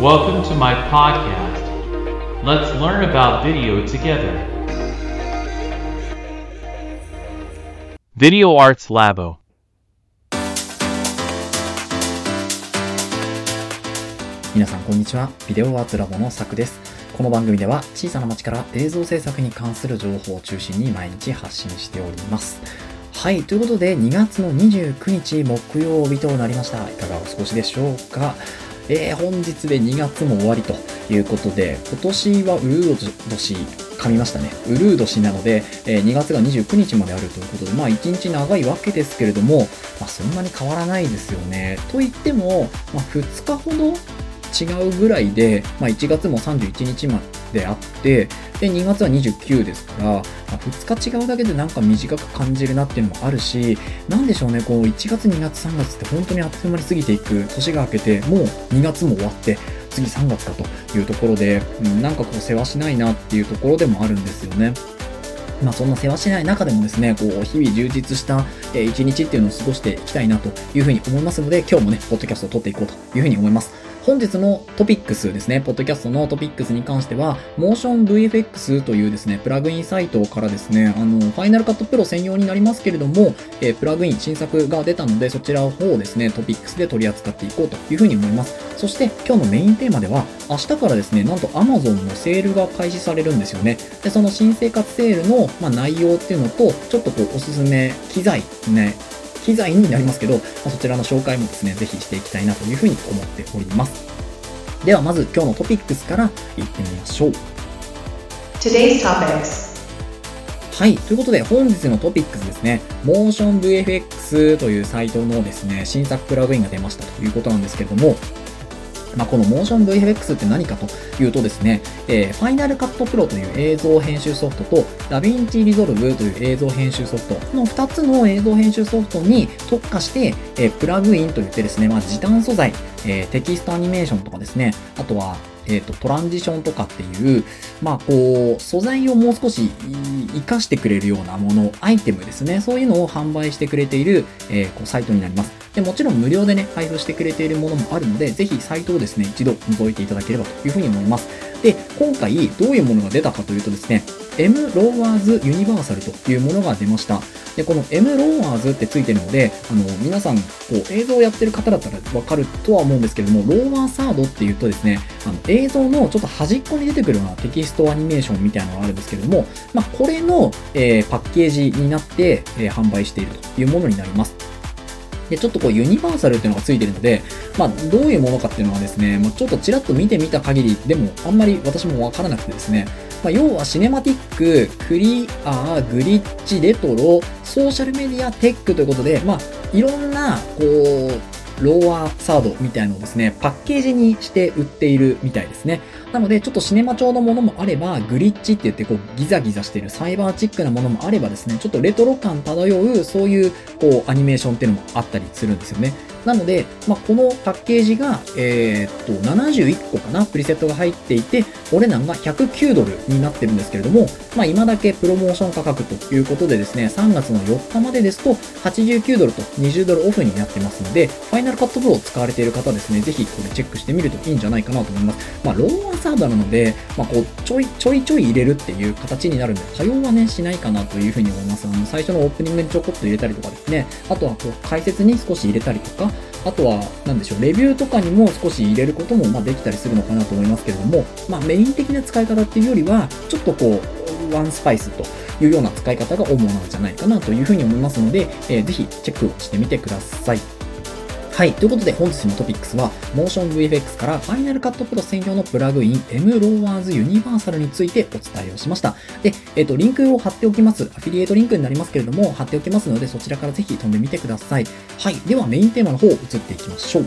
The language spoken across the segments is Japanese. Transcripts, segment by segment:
Welcome to my podcast. Let's learn about video together. Video Arts Labo. 皆さんこんにちは。ビデオアーツラボのさくです。この番組では小さな町から映像制作に関する情報を中心に毎日発信しております。はい、ということで2月の29日木曜日となりました。いかがお過ごしでしょうかえー、本日で2月も終わりということで、今年はウルード年、噛みましたね。ウルード年なので、えー2月が29日まであるということで、まあ1日長いわけですけれども、まあそんなに変わらないですよね。と言っても、まあ2日ほど違うぐらいで、まあ、1月も31日まであって、で、2月は29ですから、まあ、2日違うだけでなんか短く感じるなっていうのもあるし、なんでしょうね、こう1月、2月、3月って本当にあっという間に過ぎていく、年が明けて、もう2月も終わって、次3月かというところで、うん、なんかこう世話しないなっていうところでもあるんですよね。まあそんな世話しない中でもですね、こう日々充実したえ一日っていうのを過ごしていきたいなというふうに思いますので、今日もね、ポッドキャストを撮っていこうというふうに思います。本日のトピックスですね、ポッドキャストのトピックスに関しては、MotionVFX というですね、プラグインサイトからですね、あの、Final Cut Pro 専用になりますけれども、えープラグイン新作が出たので、そちらの方をですね、トピックスで取り扱っていこうというふうに思います。そして、今日のメインテーマでは、明日からですね、なんと Amazon のセールが開始されるんですよね。で、その新生活セールの、まあ、内容っていうのと、ちょっとこう、おすすめ機材ね、機材になりますけど、まあそちらの紹介もですね、ぜひしていきたいなというふうに思っております。では、まず今日のトピックスからいってみましょう。Today's topics. はい。ということで、本日のトピックスですね、MotionVFX というサイトのですね、新作プラグインが出ましたということなんですけれども、まあ、この MotionVFX って何かというとですね、えー、Final Cut Pro という映像編集ソフトと DaVinci Resolve という映像編集ソフト、この2つの映像編集ソフトに特化して、えープラグインといってですね、まあ、時短素材、えーテキストアニメーションとかですね、あとは、えーと、トランジションとかっていう、まあ、こう、素材をもう少し活かしてくれるようなもの、アイテムですね、そういうのを販売してくれている、えーこうサイトになります。で、もちろん無料でね、配布してくれているものもあるので、ぜひサイトをですね、一度覗いていただければというふうに思います。で、今回どういうものが出たかというとですね、M ローワーズユニバーサルというものが出ました。で、この M ローワーズってついてるので、あの、皆さん、こう、映像をやってる方だったらわかるとは思うんですけども、ローワーサードっていうとですね、あの、映像のちょっと端っこに出てくるようなテキストアニメーションみたいなのがあるんですけども、まあ、これの、えーパッケージになって、えー販売しているというものになります。で、ちょっとこうユニバーサルっていうのがついてるので、まあ、どういうものかっていうのはですね、まあ、ちょっとちらっと見てみた限りでも、あんまり私もわからなくてですね、まあ、要はシネマティック、クリア、グリッチ、レトロ、ソーシャルメディア、テックということで、まあ、いろんな、こう、ローワーサードみたいなのをですね、パッケージにして売っているみたいですね。なので、ちょっとシネマ調のものもあれば、グリッチって言って、こう、ギザギザしてるサイバーチックなものもあればですね、ちょっとレトロ感漂う、そういう、こう、アニメーションっていうのもあったりするんですよね。なので、まあ、このパッケージが、えーっと、71個かな、プリセットが入っていて、お値段が109ドルになってるんですけれども、まあ、今だけプロモーション価格ということでですね、3月の4日までですと、89ドルと20ドルオフになってますので、ファイナルカットプロを使われている方ですね、ぜひこれチェックしてみるといいんじゃないかなと思います。まあ、ローワーサードなので、まあ、こう、ちょいちょいちょい入れるっていう形になるので、多用はね、しないかなというふうに思います。あの、最初のオープニングにちょこっと入れたりとかですね、あとはこう、解説に少し入れたりとか、あとは、なんでしょう、レビューとかにも少し入れることも、ま、できたりするのかなと思いますけれども、まあ、メイン的な使い方っていうよりは、ちょっとこう、ワンスパイスというような使い方が主なんじゃないかなというふうに思いますので、えーぜひチェックしてみてください。はい。ということで、本日のトピックスは、MotionVFX から Final Cut Pro 専用のプラグイン M ローワーズユニバーサルについてお伝えをしました。で、えっ、と、リンクを貼っておきます。アフィリエイトリンクになりますけれども、貼っておきますので、そちらからぜひ飛んでみてください。はい。では、メインテーマの方、移っていきましょう。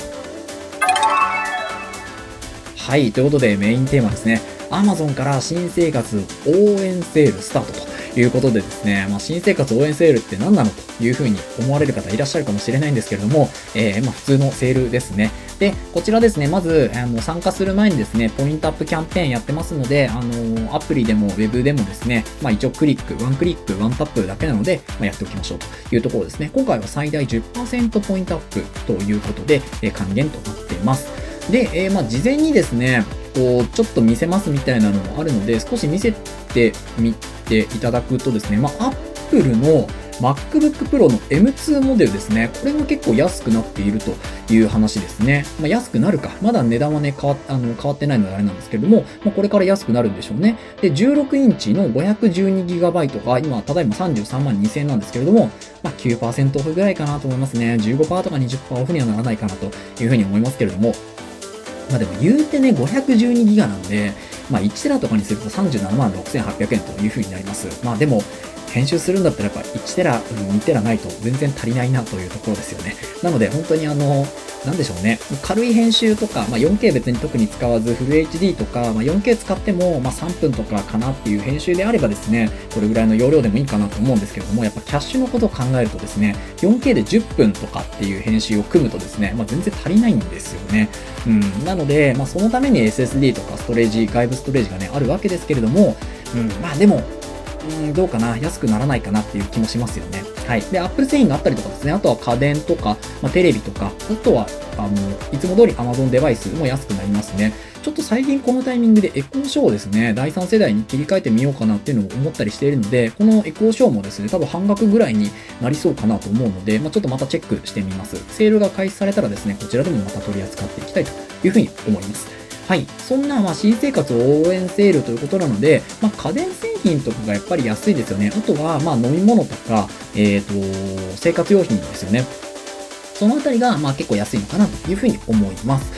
はい。ということで、メインテーマですね。Amazon から新生活応援セールスタートということでですね、まあ、新生活応援セールって何なのというふうに思われる方いらっしゃるかもしれないんですけれども、えーまあ、普通のセールですね。で、こちらですね、まず、あの、参加する前にですね、ポイントアップキャンペーンやってますので、あの、アプリでもウェブでもですね、まあ一応クリック、ワンクリック、ワンタップだけなので、まあ、やっておきましょうというところですね。今回は最大10%ポイントアップということで、え還元となっています。で、えーまあ事前にですね、こう、ちょっと見せますみたいなのもあるので、少し見せてみていただくとですね、まあ、Apple の MacBook Pro の M2 モデルですね。これが結構安くなっているという話ですね。まあ、安くなるか。まだ値段はね、変わあの変わってないのであれなんですけれども、まあ、これから安くなるんでしょうね。で、16インチの 512GB が今、ただいま33万2000円なんですけれども、まあ、9%オフぐらいかなと思いますね。15%とか20%オフにはならないかなというふうに思いますけれども、まあでも言うてね、512ギガなんで、まあ1テラとかにすると37万6800円というふうになります。まあでも、編集するんだったらやっぱ1テラ、2テラないと全然足りないなというところですよね。なので本当にあの、なんでしょうね。軽い編集とか、まあ、4K 別に特に使わず、フル HD とか、まあ、4K 使っても、まあ、3分とかかなっていう編集であればですね、これぐらいの容量でもいいかなと思うんですけれども、やっぱキャッシュのことを考えるとですね、4K で10分とかっていう編集を組むとですね、まあ、全然足りないんですよね。うん。なので、まあ、そのために SSD とかストレージ、外部ストレージがね、あるわけですけれども、うん、まあでも、うん、どうかな安くならないかなっていう気もしますよね。はい。で、Apple 製品があったりとかですね、あとは家電とか、まあ、テレビとか、あとは、あの、いつも通り Amazon デバイスも安くなりますね。ちょっと最近このタイミングでエコーショーをですね、第3世代に切り替えてみようかなっていうのを思ったりしているので、このエコーショーもですね、多分半額ぐらいになりそうかなと思うので、まあ、ちょっとまたチェックしてみます。セールが開始されたらですね、こちらでもまた取り扱っていきたいというふうに思います。はい。そんな、まあ、新生活を応援セールということなので、まあ、家電製品とかがやっぱり安いですよね。あとは、まあ、飲み物とか、えっ、と、生活用品ですよね。そのあたりが、まあ、結構安いのかなというふうに思います。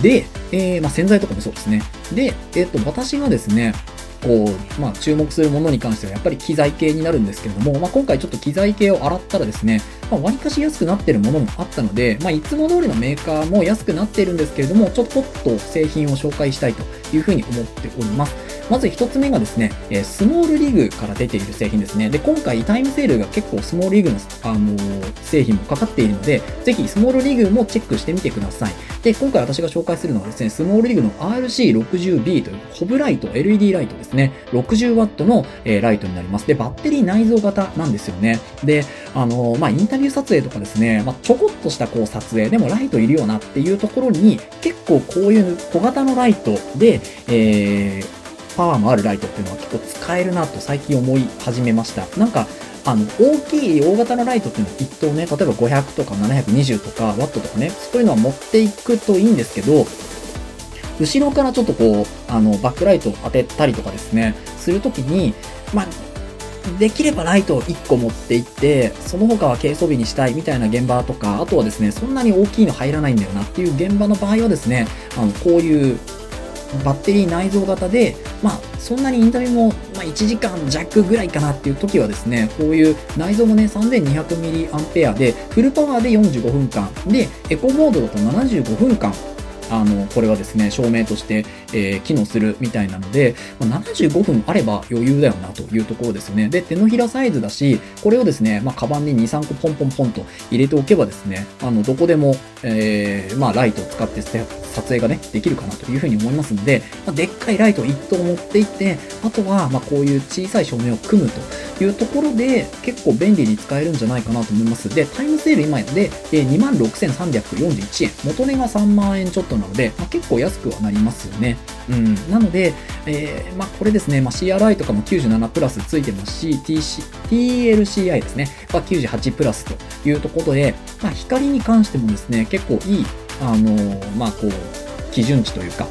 で、えー、まあ、洗剤とかもそうですね。で、えっ、と、私がですね、こう、まあ、注目するものに関してはやっぱり機材系になるんですけれども、まあ、今回ちょっと機材系を洗ったらですね、まあ、割かし安くなってるものもあったので、まあ、いつも通りのメーカーも安くなっているんですけれども、ちょっとポッと製品を紹介したいというふうに思っております。まず一つ目がですね、えスモールリーグから出ている製品ですね。で、今回タイムセールが結構スモールリーグの、あの、製品もかかっているので、ぜひスモールリーグもチェックしてみてください。で、今回私が紹介するのはですね、スモールリーグの RC60B というホブライト、LED ライトですね。60W の、え、ライトになります。で、バッテリー内蔵型なんですよね。で、あの、まあ、インタビュー撮影とかですね、まあ、ちょこっとしたこう撮影、でもライトいるよなっていうところに、結構こういう小型のライトで、えー、パワーもあるライトっていうのは結構使えるなと最近思い始めました。なんか、あの、大きい大型のライトっていうのは一等ね、例えば500とか720とかワットとかね、そういうのは持っていくといいんですけど、後ろからちょっとこう、あの、バックライトを当てたりとかですね、するときに、まあ、できればライトを1個持っていって、その他は軽装備にしたいみたいな現場とか、あとはですね、そんなに大きいの入らないんだよなっていう現場の場合はですね、あの、こういうバッテリー内蔵型で、まあ、そんなにインタビューも、まあ、1時間弱ぐらいかなっていう時はですね、こういう内蔵もね、3200mAh で、フルパワーで45分間、で、エコモードだと75分間あの、これはですね、照明として、えー、機能するみたいなので、まあ、75分あれば余裕だよなというところですね。で、手のひらサイズだし、これをですね、まあ、カバンに2、3個ポンポンポンと入れておけばですね、あの、どこでも、えー、まあ、ライトを使って撮影がね、できるかなというふうに思いますので、まあ、でっかいライトを1頭持っていって、あとは、まあ、こういう小さい照明を組むというところで、結構便利に使えるんじゃないかなと思います。で、タイムセール今で、え、26,341円。元値が3万円ちょっとなので、まあ、結構安くはなりますよね。うん。なので、えー、まあ、これですね、まあ、CRI とかも97プラスついてますし、TC、TLCI ですね、は98プラスというところで、まあ、光に関してもですね、結構いい、あのー、まあ、こう、基準値というか、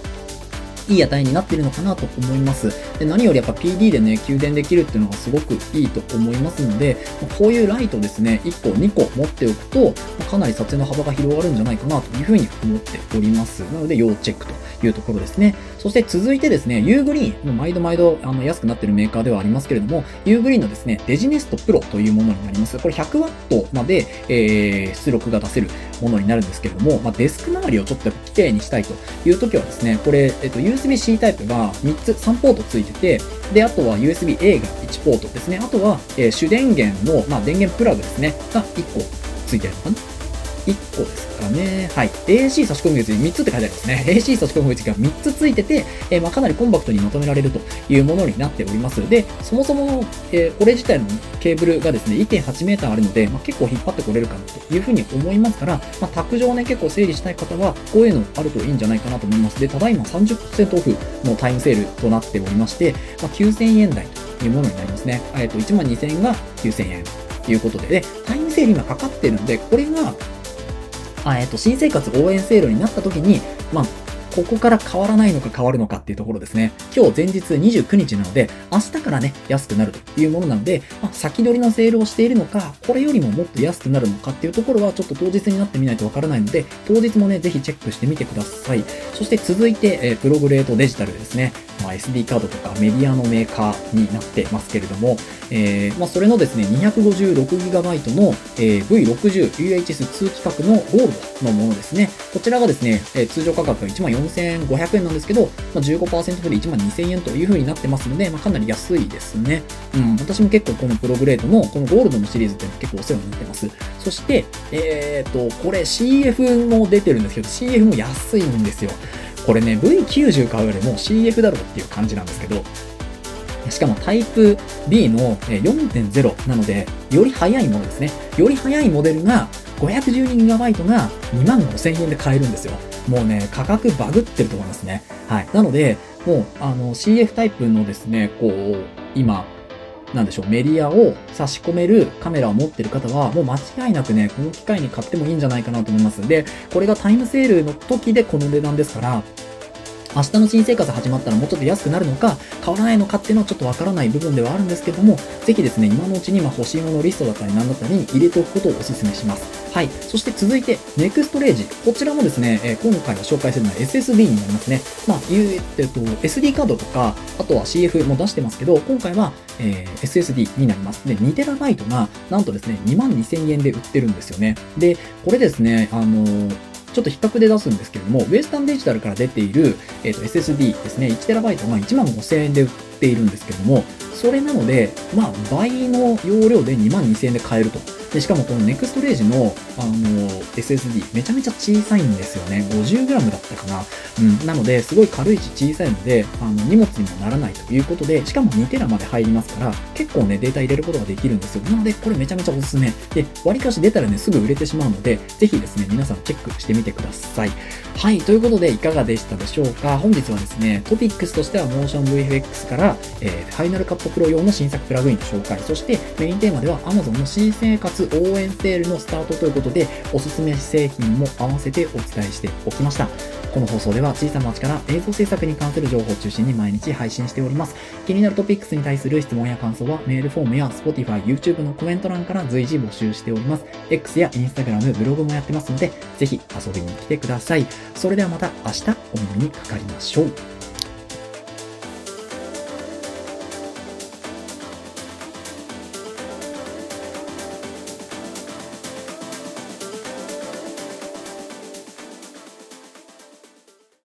いい値になってるのかなと思います。で何よりやっぱ PD でね、給電できるっていうのがすごくいいと思いますので、こういうライトですね、1個、2個持っておくと、かなり撮影の幅が広がるんじゃないかなというふうに思っております。なので要チェックというところですね。そして続いてですね、ユーグリーン、もう毎度毎度あの安くなってるメーカーではありますけれども、ユーグリーンのですね、デジネストプロというものになります。これ 100W まで、えー、出力が出せるものになるんですけれども、まあ、デスク周りをちょっと綺麗にしたいという時はですね、これ、えっと、USB-C タイプが3つ、3ポートついてて、で、あとは USB-A が1ポートですね。あとは、えー、主電源の、まあ、電源プラグですね、が1個ついてるのかな？1個ですかね。はい。AC 差し込む口3つって書いてありますね。AC 差し込む口が3つついてて、えーまあ、かなりコンパクトにまとめられるというものになっております。で、そもそも、えーこれ自体のケーブルがですね、1.8メーターあるので、まあ、結構引っ張ってこれるかなというふうに思いますから、まあ、卓上ね、結構整理したい方は、こういうのあるといいんじゃないかなと思います。で、ただいま30%オフのタイムセールとなっておりまして、まあ、9000円台というものになりますね。えっ、と、1万2000円が9000円ということで、で、タイムセール今かかってるので、これが、えっ、と、新生活応援セールになった時に、まあ、ここから変わらないのか変わるのかっていうところですね。今日前日29日なので、明日からね、安くなるというものなので、まあ、先取りのセールをしているのか、これよりももっと安くなるのかっていうところはちょっと当日になってみないとわからないので、当日もね、ぜひチェックしてみてください。そして続いて、えープログレートデジタルですね。まあ、SD カードとかメディアのメーカーになってますけれども、えーまあ、それのですね、256GB の、えー V60UHS 通規格のゴールドのものですね。こちらがですね、えー通常価格が14,500円なんですけど、まあ、15%オフで12,000円という風になってますので、まあ、かなり安いですね。うん、私も結構このプログレードのこのゴールドのシリーズっていうのは結構お世話になってます。そして、えっ、と、これ CF も出てるんですけど、CF も安いんですよ。これね、V90 買うよりも CF だろうっていう感じなんですけど、しかもタイプ B の4.0なので、より速いものですね。より速いモデルが 512GB が2万5000円で買えるんですよ。もうね、価格バグってると思いますね。はい。なので、もう、あの、CF タイプのですね、こう、今、なんでしょう、メディアを差し込めるカメラを持ってる方は、もう間違いなくね、この機械に買ってもいいんじゃないかなと思います。で、これがタイムセールの時でこの値段ですから、明日の新生活始まったらもうちょっと安くなるのか、変わらないのかっていうのはちょっとわからない部分ではあるんですけども、ぜひですね、今のうちに欲しいものリストだったり何だったりに入れておくことをお勧めします。はい。そして続いて、ネクストレージ。こちらもですね、え今回は紹介するのは SSD になりますね。まあ、いう、えっと、SD カードとか、あとは CF も出してますけど、今回は、えー SSD になります。で、2TB が、なんとですね、22,000円で売ってるんですよね。で、これですね、あのーちょっと比較で出すんですけれども、ウエスタンデジタルから出ている、えーと SSD ですね、1TB が1万5000円で売っているんですけども、それなので、まあ、倍の容量で2万2000円で買えると。で、しかもこのネクストレージの、あの、SSD、めちゃめちゃ小さいんですよね。50g だったかな。うん。なので、すごい軽いし小さいので、あの、荷物にもならないということで、しかも 2TB まで入りますから、結構ね、データ入れることができるんですよ。なので、これめちゃめちゃおすすめ。で、割かし出たらね、すぐ売れてしまうので、ぜひですね、皆さんチェックしてみてください。はい。ということで、いかがでしたでしょうか本日はですね、トピックスとしては Motion VFX から、えー、Final Cut Pro 用の新作プラグインの紹介、そしてメインテーマでは Amazon の新生活応援セールのスタートということで、おすすめ製品も合わせてお伝えしておきました。この放送では小さな町から映像制作に関する情報を中心に毎日配信しております。気になるトピックスに対する質問や感想はメールフォームや Spotify、YouTube のコメント欄から随時募集しております。X や Instagram、ブログもやってますので、ぜひ遊びに来てください。それではまた明日お耳にかかりましょう。